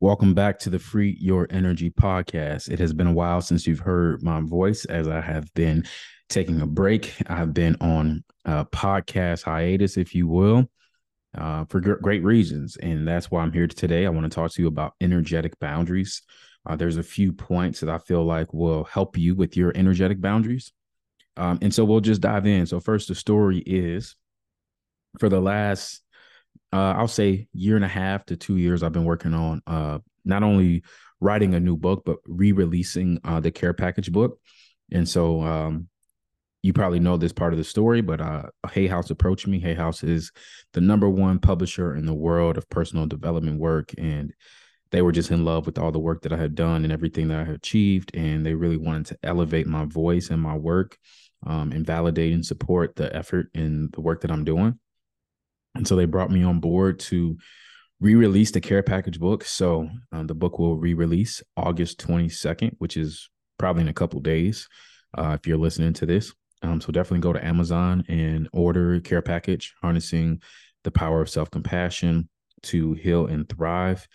Welcome back to the Free Your Energy podcast. It has been a while since you've heard my voice as I have been taking a break. I've been on a podcast hiatus, if you will, uh, for g- great reasons. And that's why I'm here today. I want to talk to you about energetic boundaries. Uh, there's a few points that I feel like will help you with your energetic boundaries. Um, and so we'll just dive in. So, first, the story is for the last uh, I'll say year and a half to two years, I've been working on uh, not only writing a new book, but re-releasing uh, the care package book. And so um, you probably know this part of the story, but uh, Hay House approached me. Hay House is the number one publisher in the world of personal development work, and they were just in love with all the work that I had done and everything that I had achieved, and they really wanted to elevate my voice and my work, um, and validate and support the effort and the work that I'm doing. And so they brought me on board to re-release the care package book. So um, the book will re-release August 22nd, which is probably in a couple days uh, if you're listening to this. Um, so definitely go to Amazon and order care package, harnessing the power of self-compassion to heal and thrive.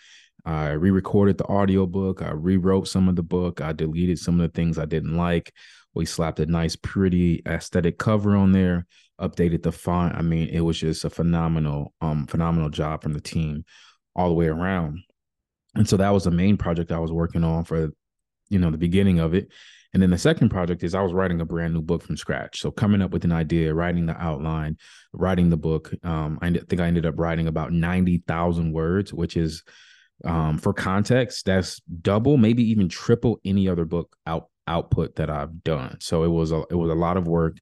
I re-recorded the audiobook. I rewrote some of the book. I deleted some of the things I didn't like. We slapped a nice, pretty aesthetic cover on there updated the font. I mean, it was just a phenomenal, um, phenomenal job from the team all the way around. And so that was the main project I was working on for, you know, the beginning of it. And then the second project is I was writing a brand new book from scratch. So coming up with an idea, writing the outline, writing the book. Um, I think I ended up writing about 90,000 words, which is um, for context, that's double, maybe even triple any other book out output that I've done. So it was a it was a lot of work.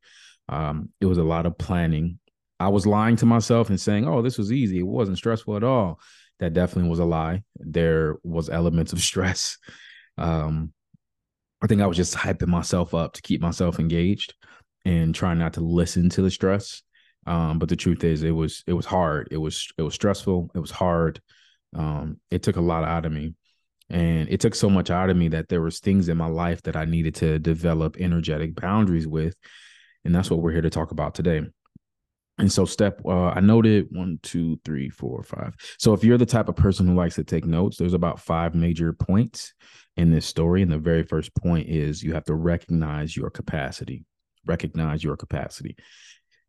Um, it was a lot of planning. I was lying to myself and saying, "Oh, this was easy. It wasn't stressful at all." That definitely was a lie. There was elements of stress. Um, I think I was just hyping myself up to keep myself engaged and trying not to listen to the stress. Um, but the truth is, it was it was hard. It was it was stressful. It was hard. Um, it took a lot out of me, and it took so much out of me that there was things in my life that I needed to develop energetic boundaries with and that's what we're here to talk about today. And so, step uh, I noted one, two, three, four, five. So, if you're the type of person who likes to take notes, there's about five major points in this story. And the very first point is you have to recognize your capacity. Recognize your capacity.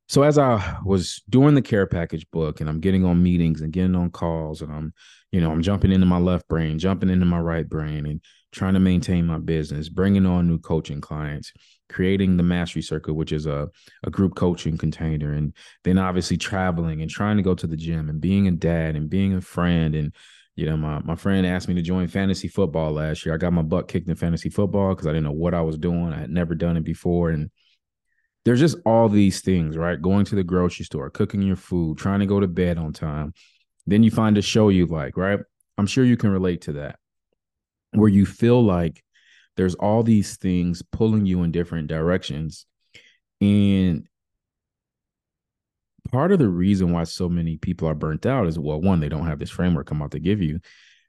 So, as I was doing the care package book, and I'm getting on meetings and getting on calls, and I'm, you know, I'm jumping into my left brain, jumping into my right brain, and trying to maintain my business, bringing on new coaching clients creating the mastery circle which is a, a group coaching container and then obviously traveling and trying to go to the gym and being a dad and being a friend. And you know my, my friend asked me to join fantasy football last year. I got my butt kicked in fantasy football because i didn't know what i was doing. I had never done it before. And there's just all these things right? Going to the grocery store cooking your food trying to go to bed on time. Then you find a show you like right? I'm sure you can relate to that where you feel like there's all these things pulling you in different directions. And part of the reason why so many people are burnt out is well one they don't have this framework i'm about to give you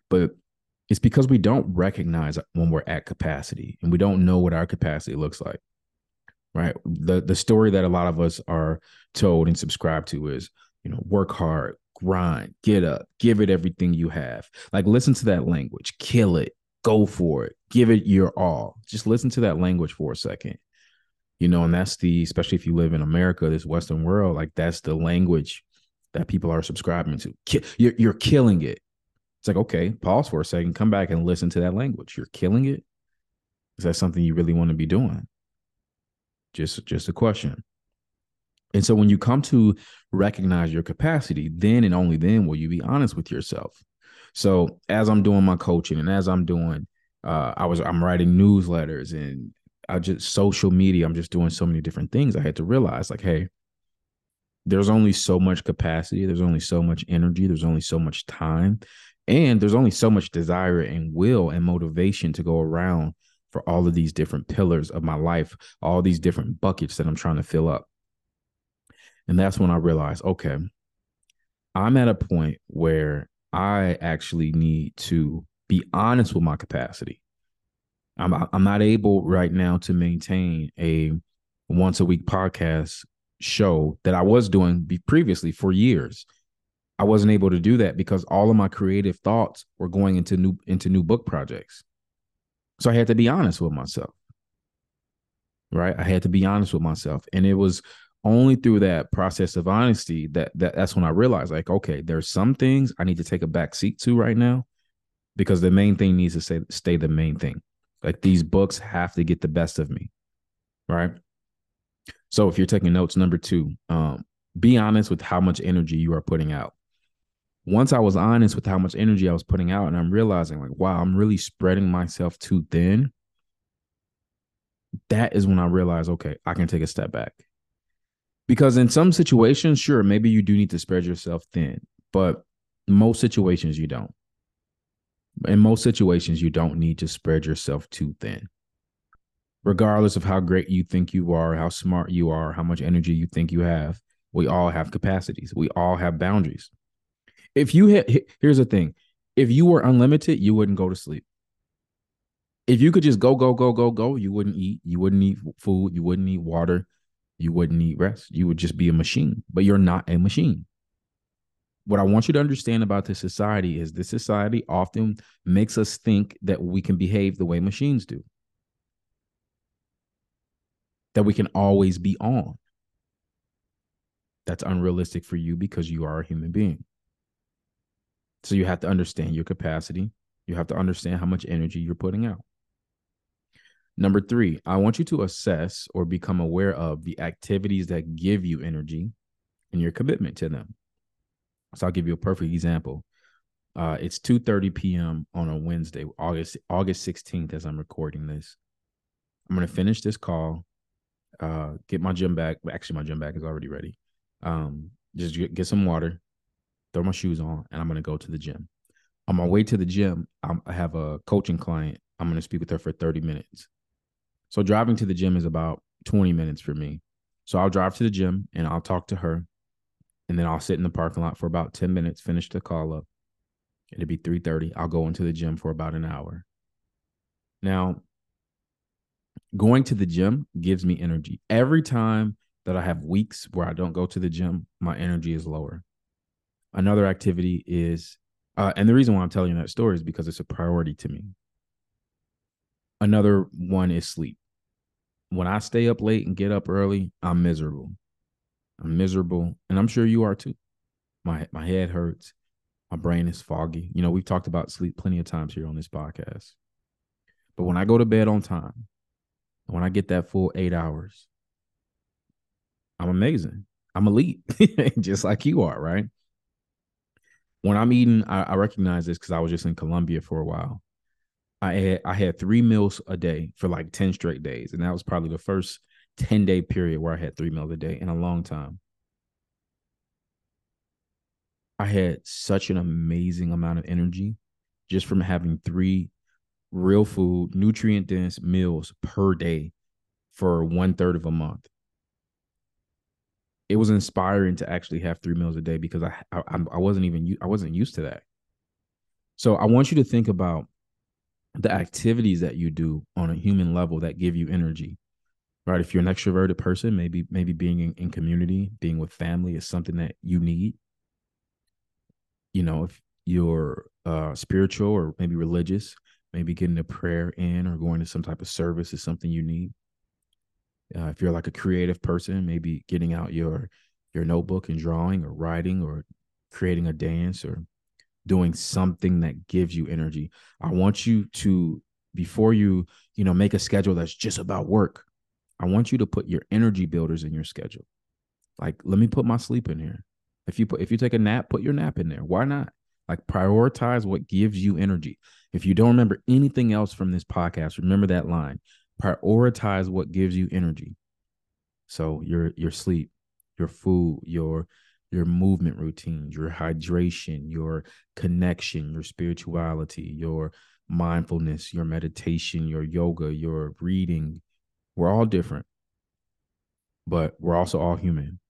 but it's because we don't recognize when we're at capacity and we don't know what our capacity looks like right? The the story that a lot of us are told and subscribe to is you know work hard grind get up give it everything you have. Like listen to that language kill it go for it give it your all. Just listen to that language for a second. You know and that's the especially if you live in america this western world like that's the language that people are subscribing to. You're, you're killing it. It's like okay pause for a second come back and listen to that language. You're killing it? Is that something you really want to be doing just just a question and so when you come to recognize your capacity then and only then will you be honest with yourself so as I'm doing my coaching and as I'm doing, uh, I was I'm writing newsletters and I just social media. I'm just doing so many different things. I had to realize like, hey, there's only so much capacity. There's only so much energy. There's only so much time, and there's only so much desire and will and motivation to go around for all of these different pillars of my life, all these different buckets that I'm trying to fill up. And that's when I realized, okay, I'm at a point where I actually need to be honest with my capacity. I'm I'm not able right now to maintain a once a week podcast show that I was doing previously for years. I wasn't able to do that because all of my creative thoughts were going into new into new book projects. So I had to be honest with myself. Right? I had to be honest with myself. And it was only through that process of honesty that, that that's when I realized like, okay, there's some things I need to take a back seat to right now because the main thing needs to stay, stay the main thing. Like these books have to get the best of me. Right. So if you're taking notes, number two, um, be honest with how much energy you are putting out. Once I was honest with how much energy I was putting out, and I'm realizing, like, wow, I'm really spreading myself too thin. That is when I realized, okay, I can take a step back. Because in some situations, sure, maybe you do need to spread yourself thin, but most situations you don't. In most situations, you don't need to spread yourself too thin. Regardless of how great you think you are, how smart you are, how much energy you think you have, we all have capacities. We all have boundaries. If you hit, here's the thing if you were unlimited, you wouldn't go to sleep. If you could just go, go, go, go, go, you wouldn't eat. You wouldn't eat food. You wouldn't eat water. You wouldn't need rest. You would just be a machine, but you're not a machine. What I want you to understand about this society is this society often makes us think that we can behave the way machines do, that we can always be on. That's unrealistic for you because you are a human being. So you have to understand your capacity. You have to understand how much energy you're putting out. Number three, I want you to assess or become aware of the activities that give you energy and your commitment to them. So I'll give you a perfect example. Uh, it's 2:30 p.m. on a Wednesday, August August 16th, as I'm recording this. I'm gonna finish this call, uh, get my gym bag. Actually, my gym bag is already ready. Um, just get, get some water, throw my shoes on, and I'm gonna go to the gym. On my way to the gym, I'm, I have a coaching client. I'm gonna speak with her for 30 minutes. So driving to the gym is about 20 minutes for me. So I'll drive to the gym and I'll talk to her. And then I'll sit in the parking lot for about 10 minutes, finish the call up. It'll be 3:30. I'll go into the gym for about an hour. Now, going to the gym gives me energy. Every time that I have weeks where I don't go to the gym, my energy is lower. Another activity is, uh, and the reason why I'm telling you that story is because it's a priority to me. Another one is sleep when I stay up late and get up early, I'm miserable. I'm miserable, and I'm sure you are too. My my head hurts, my brain is foggy. You know, we've talked about sleep plenty of times here on this podcast. But when I go to bed on time, when I get that full eight hours, I'm amazing. I'm elite, just like you are, right? When I'm eating, I, I recognize this because I was just in Colombia for a while. I had I had three meals a day for like 10 straight days. And that was probably the first 10 day period where I had three meals a day in a long time. I had such an amazing amount of energy just from having three real food, nutrient dense meals per day for one third of a month. It was inspiring to actually have three meals a day because I I, I wasn't even I wasn't used to that. So I want you to think about the activities that you do on a human level that give you energy right? If you're an extroverted person maybe maybe being in, in community being with family is something that you need. You know if you're uh spiritual or maybe religious maybe getting a prayer in or going to some type of service is something you need uh, if you're like a creative person maybe getting out your your notebook and drawing or writing or creating a dance or doing something that gives you energy. I want you to before you, you know, make a schedule that's just about work. I want you to put your energy builders in your schedule. Like, let me put my sleep in here. If you put if you take a nap, put your nap in there. Why not? Like prioritize what gives you energy. If you don't remember anything else from this podcast, remember that line. Prioritize what gives you energy. So your your sleep, your food, your your movement routines, your hydration, your connection, your spirituality, your mindfulness, your meditation, your yoga, your reading. We're all different, but we're also all human.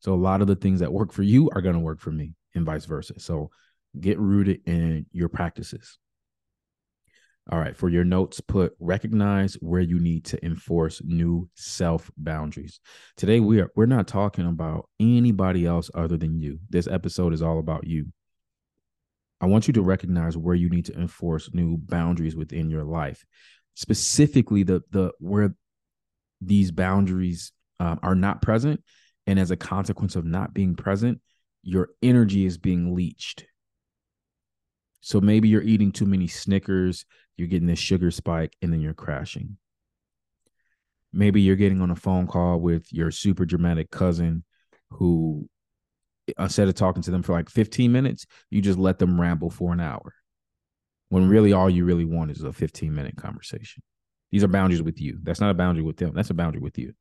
So a lot of the things that work for you are going to work for me and vice versa. So get rooted in your practices. All right, for your notes, put recognize where you need to enforce new self boundaries. Today we are we're not talking about anybody else other than you. This episode is all about you. I want you to recognize where you need to enforce new boundaries within your life. Specifically the the where these boundaries um, are not present and as a consequence of not being present, your energy is being leached. So maybe you're eating too many Snickers, you're getting this sugar spike, and then you're crashing. Maybe you're getting on a phone call with your super dramatic cousin who, instead of talking to them for like 15 minutes, you just let them ramble for an hour. When really all you really want is a 15 minute conversation. These are boundaries with you. That's not a boundary with them. That's a boundary with you.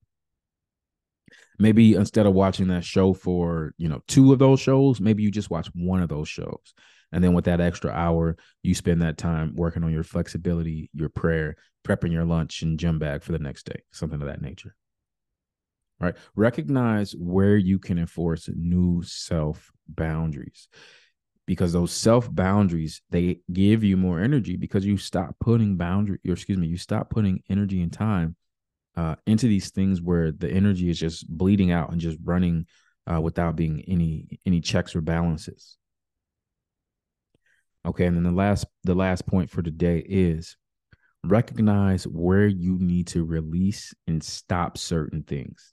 Maybe instead of watching that show for, you know, two of those shows, maybe you just watch one of those shows and then with that extra hour, you spend that time working on your flexibility, your prayer, prepping your lunch and gym bag for the next day, something of that nature. All right. Recognize where you can enforce new self boundaries because those self boundaries they give you more energy because you stop putting boundary or excuse me you stop putting energy and time uh, into these things where the energy is just bleeding out and just running uh, without being any any checks or balances Okay, and then the last the last point for today is recognize where you need to release and stop certain things.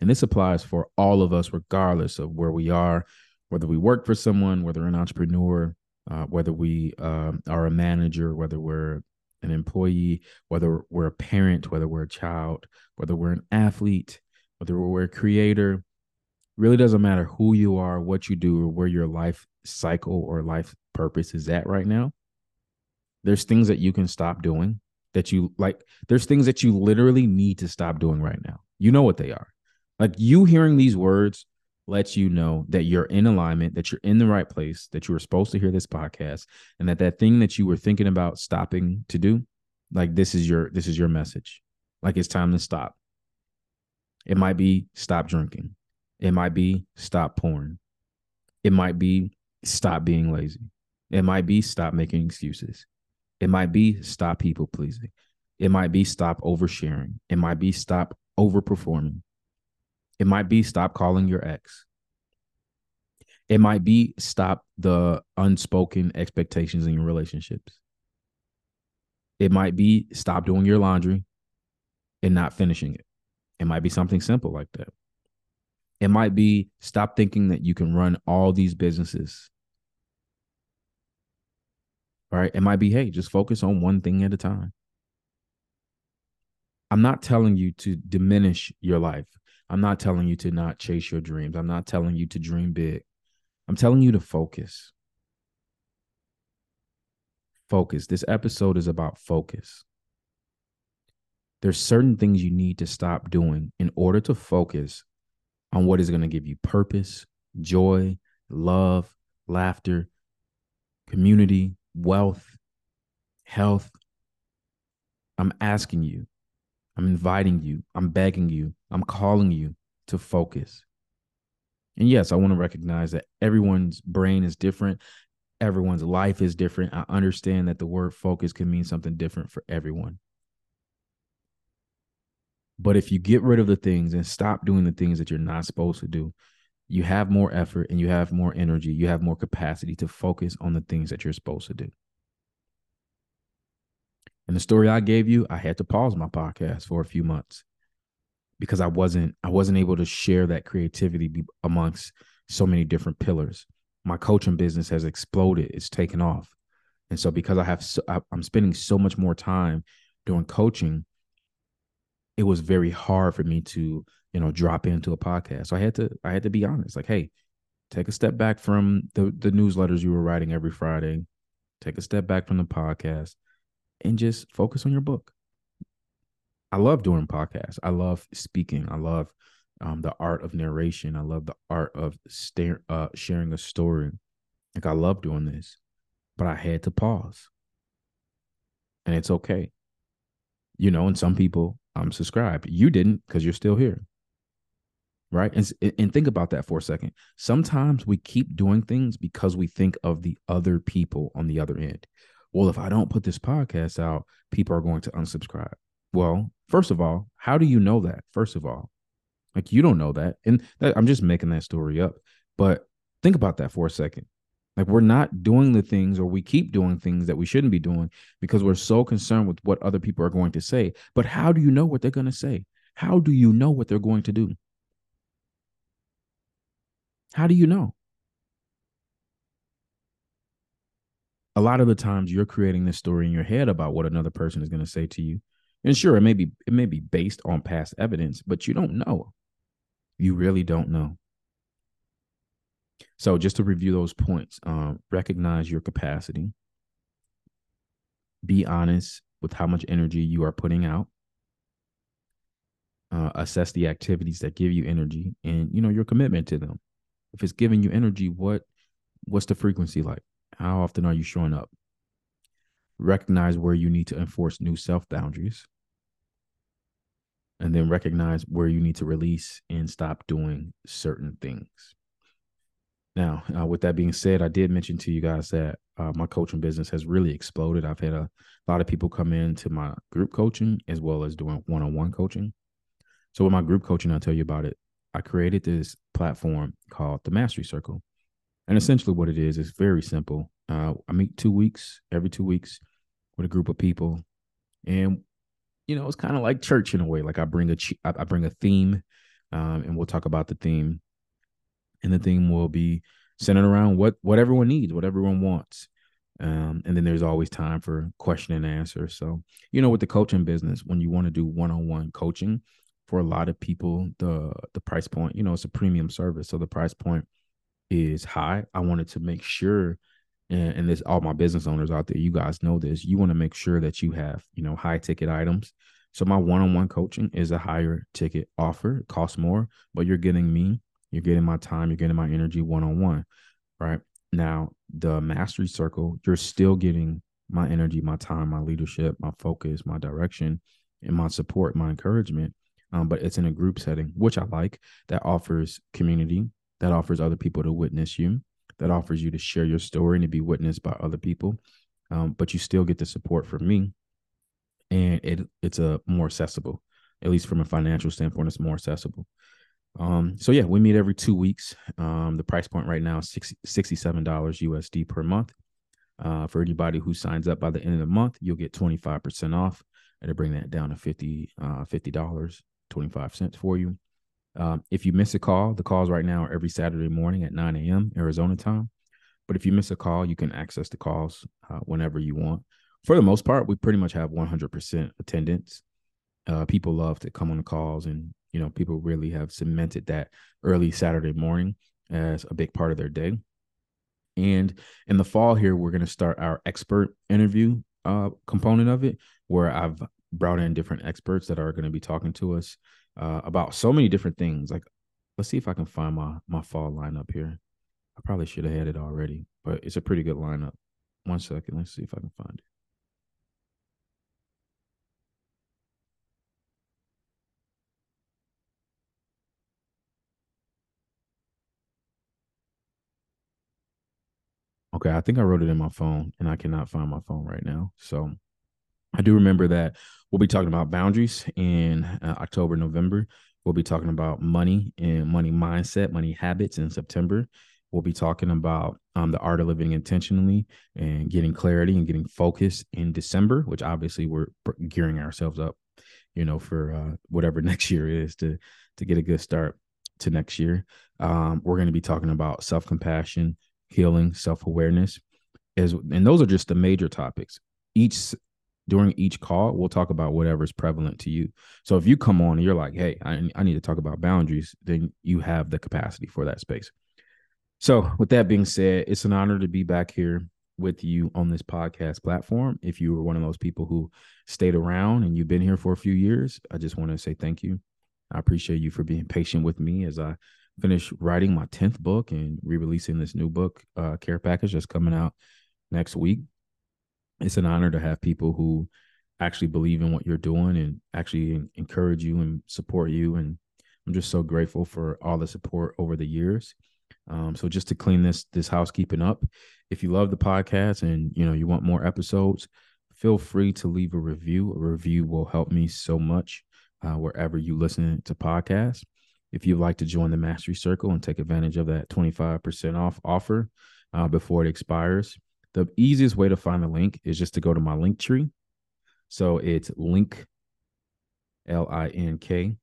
And this applies for all of us, regardless of where we are, whether we work for someone, whether an entrepreneur, uh, whether we uh, are a manager, whether we're an employee, whether we're a parent, whether we're a child, whether we're an athlete, whether we're a creator. Really doesn't matter who you are, what you do, or where your life cycle or life purpose is at right now, there's things that you can stop doing that you like. There's things that you literally need to stop doing right now. You know what they are. Like you hearing these words lets you know that you're in alignment, that you're in the right place, that you were supposed to hear this podcast, and that that thing that you were thinking about stopping to do, like this is your this is your message. Like it's time to stop. It might be stop drinking. It might be stop porn. It might be stop being lazy. It might be stop making excuses. It might be stop people pleasing. It might be stop oversharing. It might be stop overperforming. It might be stop calling your ex. It might be stop the unspoken expectations in your relationships. It might be stop doing your laundry and not finishing it. It might be something simple like that. It might be stop thinking that you can run all these businesses all right. It might be, hey, just focus on one thing at a time. I'm not telling you to diminish your life. I'm not telling you to not chase your dreams. I'm not telling you to dream big. I'm telling you to focus. Focus. This episode is about focus. There's certain things you need to stop doing in order to focus on what is going to give you purpose, joy, love, laughter, community, wealth, health. I'm asking you, I'm inviting you, I'm begging you, I'm calling you to focus. And yes, I want to recognize that everyone's brain is different. Everyone's life is different. I understand that the word focus can mean something different for everyone. But if you get rid of the things and stop doing the things that you're not supposed to do, you have more effort and you have more energy, you have more capacity to focus on the things that you're supposed to do. And the story I gave you, I had to pause my podcast for a few months because I wasn't I wasn't able to share that creativity amongst so many different pillars. My coaching business has exploded; it's taken off, and so because I have so, I'm spending so much more time doing coaching, it was very hard for me to you know drop into a podcast. So i had to i had to be honest like hey take a step back from the the newsletters you were writing every friday. Take a step back from the podcast and just focus on your book. I love doing podcasts. I love speaking. I love um, the art of narration. I love the art of uh, sharing a story. Like i love doing this but i had to pause. And it's okay. You know and some people i'm subscribed you didn't because you're still here. Right? And, and think about that for a second. Sometimes we keep doing things because we think of the other people on the other end well, if I don't put this podcast out, people are going to unsubscribe. Well, first of all, how do you know that? First of all, like you don't know that. And that, I'm just making that story up. But think about that for a second. Like we're not doing the things or we keep doing things that we shouldn't be doing because we're so concerned with what other people are going to say. But how do you know what they're going to say? How do you know what they're going to do? How do you know? A lot of the times you're creating this story in your head about what another person is going to say to you. And sure, it may be it may be based on past evidence, but you don't know. You really don't know. So just to review those points, um, recognize your capacity. Be honest with how much energy you are putting out. Uh, assess the activities that give you energy and you know your commitment to them. If it's giving you energy, what what's the frequency like? How often are you showing up? Recognize where you need to enforce new self boundaries. And then recognize where you need to release and stop doing certain things. Now, uh, with that being said, I did mention to you guys that uh, my coaching business has really exploded. I've had a lot of people come into my group coaching as well as doing one on one coaching. So, with my group coaching, I'll tell you about it. I created this platform called the Mastery Circle. And essentially, what it is is very simple. Uh, I meet two weeks, every two weeks, with a group of people, and you know, it's kind of like church in a way. Like I bring a I bring a theme, um, and we'll talk about the theme, and the theme will be centered around what what everyone needs, what everyone wants. Um, and then there's always time for question and answer. So, you know, with the coaching business, when you want to do one-on-one coaching, for a lot of people, the the price point, you know, it's a premium service. So the price point is high. I wanted to make sure, and, and this all my business owners out there, you guys know this. You want to make sure that you have, you know, high ticket items. So my one-on-one coaching is a higher ticket offer. It costs more, but you're getting me, you're getting my time, you're getting my energy one-on-one. Right. Now, the mastery circle, you're still getting my energy, my time, my leadership, my focus, my direction, and my support, my encouragement. Um, but it's in a group setting, which I like that offers community, that offers other people to witness you, that offers you to share your story and to be witnessed by other people. Um, but you still get the support from me, and it it's a more accessible, at least from a financial standpoint, it's more accessible. Um, so yeah, we meet every two weeks. Um, the price point right now is 60, $67 USD per month. Uh, for anybody who signs up by the end of the month, you'll get 25% off. And to bring that down to 50 uh, $50, 25 cents for you. Um, if you miss a call, the calls right now are every Saturday morning at 9 a.m. Arizona time. But if you miss a call, you can access the calls uh, whenever you want. For the most part, we pretty much have 100% attendance. Uh, people love to come on the calls, and you know, people really have cemented that early Saturday morning as a big part of their day. And in the fall here, we're going to start our expert interview uh, component of it, where I've brought in different experts that are going to be talking to us uh, about so many different things. Like, let's see if I can find my my fall lineup here. I probably should have had it already, but it's a pretty good lineup. One second, let's see if I can find it. Okay, I think I wrote it in my phone and I cannot find my phone right now. So I do remember that we'll be talking about boundaries in uh, October, November. We'll be talking about money and money mindset, money habits in September. We'll be talking about um, the art of living intentionally and getting clarity and getting focus in December, which obviously we're gearing ourselves up, you know, for uh, whatever next year is to to get a good start to next year. Um, we're going to be talking about self compassion, healing, self awareness, as and those are just the major topics. Each during each call, we'll talk about whatever's prevalent to you. So if you come on and you're like, hey, I, I need to talk about boundaries, then you have the capacity for that space. So with that being said, it's an honor to be back here with you on this podcast platform. If you were one of those people who stayed around and you've been here for a few years, I just want to say thank you. I appreciate you for being patient with me as I finish writing my 10th book and re-releasing this new book, uh, Care Package, that's coming out next week it's an honor to have people who actually believe in what you're doing and actually encourage you and support you. And I'm just so grateful for all the support over the years. Um, so just to clean this this housekeeping up, if you love the podcast and you know you want more episodes, feel free to leave a review. A review will help me so much uh, wherever you listen to podcasts. If you'd like to join the Mastery Circle and take advantage of that 25% off offer uh, before it expires, the easiest way to find the link is just to go to my link tree. So it's link, L I N K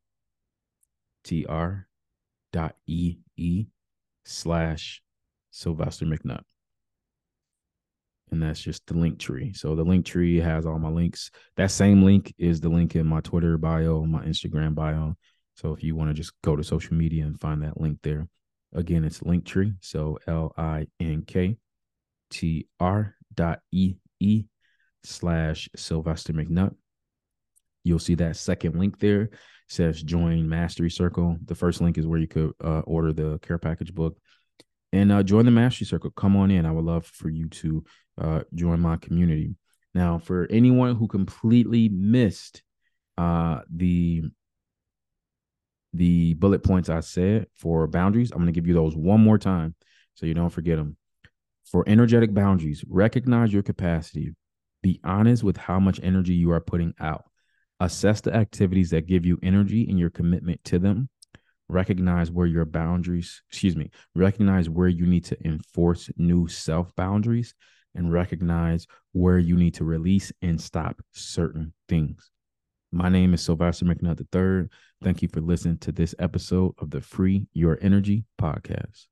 T R dot E E slash Sylvester McNutt. And that's just the link tree. So the link tree has all my links. That same link is the link in my Twitter bio, my Instagram bio. So if you want to just go to social media and find that link there, again, it's Linktree. So L I N K E slash Sylvester McNutt. You'll see that second link there says join Mastery Circle. The first link is where you could uh, order the care package book and uh, join the Mastery Circle. Come on in. I would love for you to uh, join my community. Now, for anyone who completely missed uh, the the bullet points I said for boundaries, I'm going to give you those one more time so you don't forget them. For energetic boundaries, recognize your capacity. Be honest with how much energy you are putting out. Assess the activities that give you energy and your commitment to them. Recognize where your boundaries, excuse me, recognize where you need to enforce new self boundaries and recognize where you need to release and stop certain things. My name is Sylvester McNutt III. Thank you for listening to this episode of the Free Your Energy podcast.